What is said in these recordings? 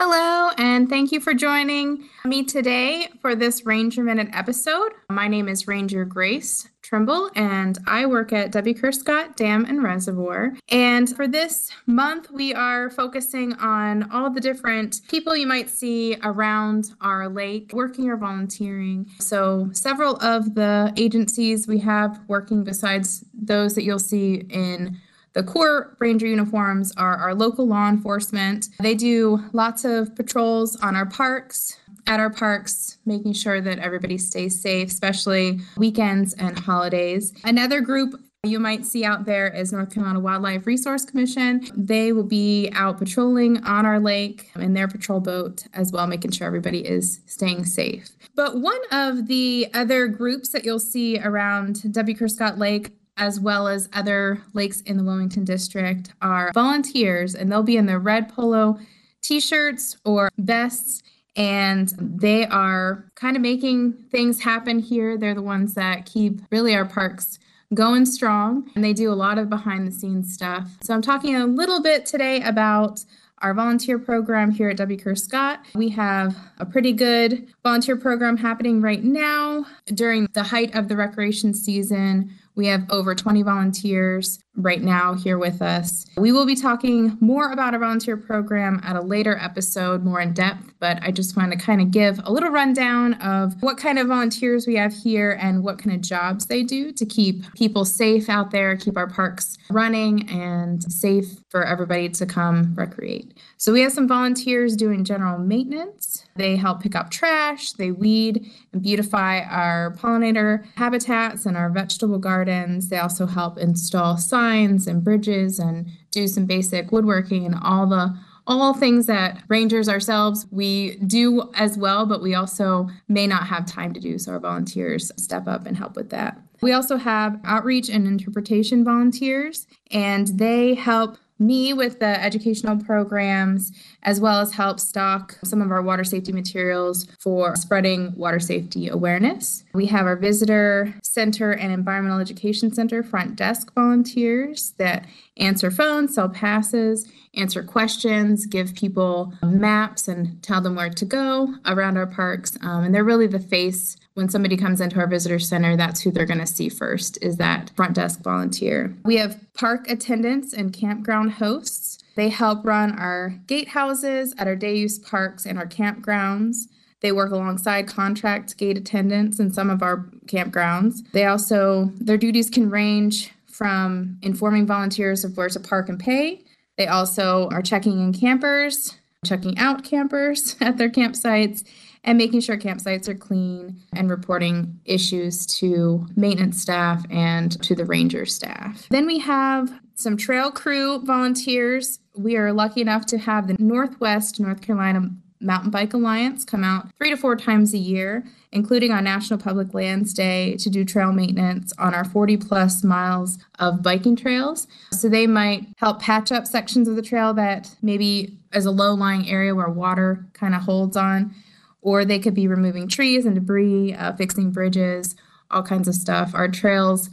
Hello, and thank you for joining me today for this Ranger Minute episode. My name is Ranger Grace Trimble, and I work at W. Kerr Dam and Reservoir. And for this month, we are focusing on all the different people you might see around our lake working or volunteering. So, several of the agencies we have working besides those that you'll see in the Corps ranger uniforms are our local law enforcement. They do lots of patrols on our parks, at our parks, making sure that everybody stays safe, especially weekends and holidays. Another group you might see out there is North Carolina Wildlife Resource Commission. They will be out patrolling on our lake in their patrol boat as well, making sure everybody is staying safe. But one of the other groups that you'll see around W. Kerr Scott Lake as well as other lakes in the Wilmington district are volunteers, and they'll be in their red polo t shirts or vests. And they are kind of making things happen here. They're the ones that keep really our parks going strong, and they do a lot of behind the scenes stuff. So, I'm talking a little bit today about our volunteer program here at W. Kerr Scott. We have a pretty good volunteer program happening right now during the height of the recreation season. We have over 20 volunteers right now here with us. We will be talking more about our volunteer program at a later episode, more in depth, but I just want to kind of give a little rundown of what kind of volunteers we have here and what kind of jobs they do to keep people safe out there, keep our parks running and safe for everybody to come recreate. So we have some volunteers doing general maintenance. They help pick up trash, they weed and beautify our pollinator habitats and our vegetable gardens. They also help install signs and bridges and do some basic woodworking and all the all things that rangers ourselves we do as well but we also may not have time to do so our volunteers step up and help with that we also have outreach and interpretation volunteers and they help me with the educational programs, as well as help stock some of our water safety materials for spreading water safety awareness. We have our visitor center and environmental education center front desk volunteers that answer phones, sell passes, answer questions, give people maps, and tell them where to go around our parks. Um, and they're really the face when somebody comes into our visitor center, that's who they're going to see first is that front desk volunteer. We have park attendants and campground hosts. They help run our gatehouses at our day use parks and our campgrounds. They work alongside contract gate attendants in some of our campgrounds. They also, their duties can range from informing volunteers of where to park and pay. They also are checking in campers, checking out campers at their campsites, and making sure campsites are clean and reporting issues to maintenance staff and to the ranger staff. Then we have some trail crew volunteers. We are lucky enough to have the Northwest North Carolina Mountain Bike Alliance come out three to four times a year, including on National Public Lands Day, to do trail maintenance on our 40 plus miles of biking trails. So they might help patch up sections of the trail that maybe is a low lying area where water kind of holds on or they could be removing trees and debris, uh, fixing bridges, all kinds of stuff. Our trails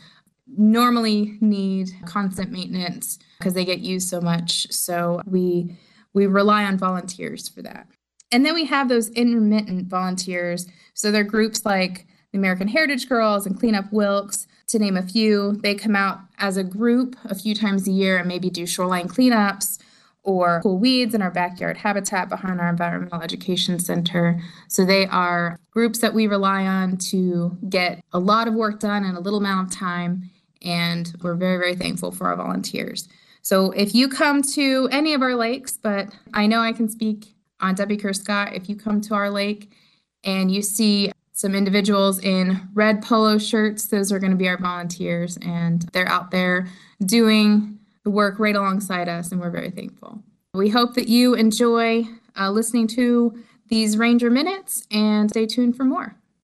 normally need constant maintenance because they get used so much. So we we rely on volunteers for that. And then we have those intermittent volunteers. So they're groups like the American Heritage Girls and Clean Up Wilkes, to name a few. They come out as a group a few times a year and maybe do shoreline cleanups or cool weeds in our backyard habitat behind our environmental education center. So they are groups that we rely on to get a lot of work done in a little amount of time. And we're very, very thankful for our volunteers. So if you come to any of our lakes, but I know I can speak on W. Kerr Scott, if you come to our lake and you see some individuals in red polo shirts, those are going to be our volunteers, and they're out there doing work right alongside us, and we're very thankful. We hope that you enjoy uh, listening to these Ranger Minutes and stay tuned for more.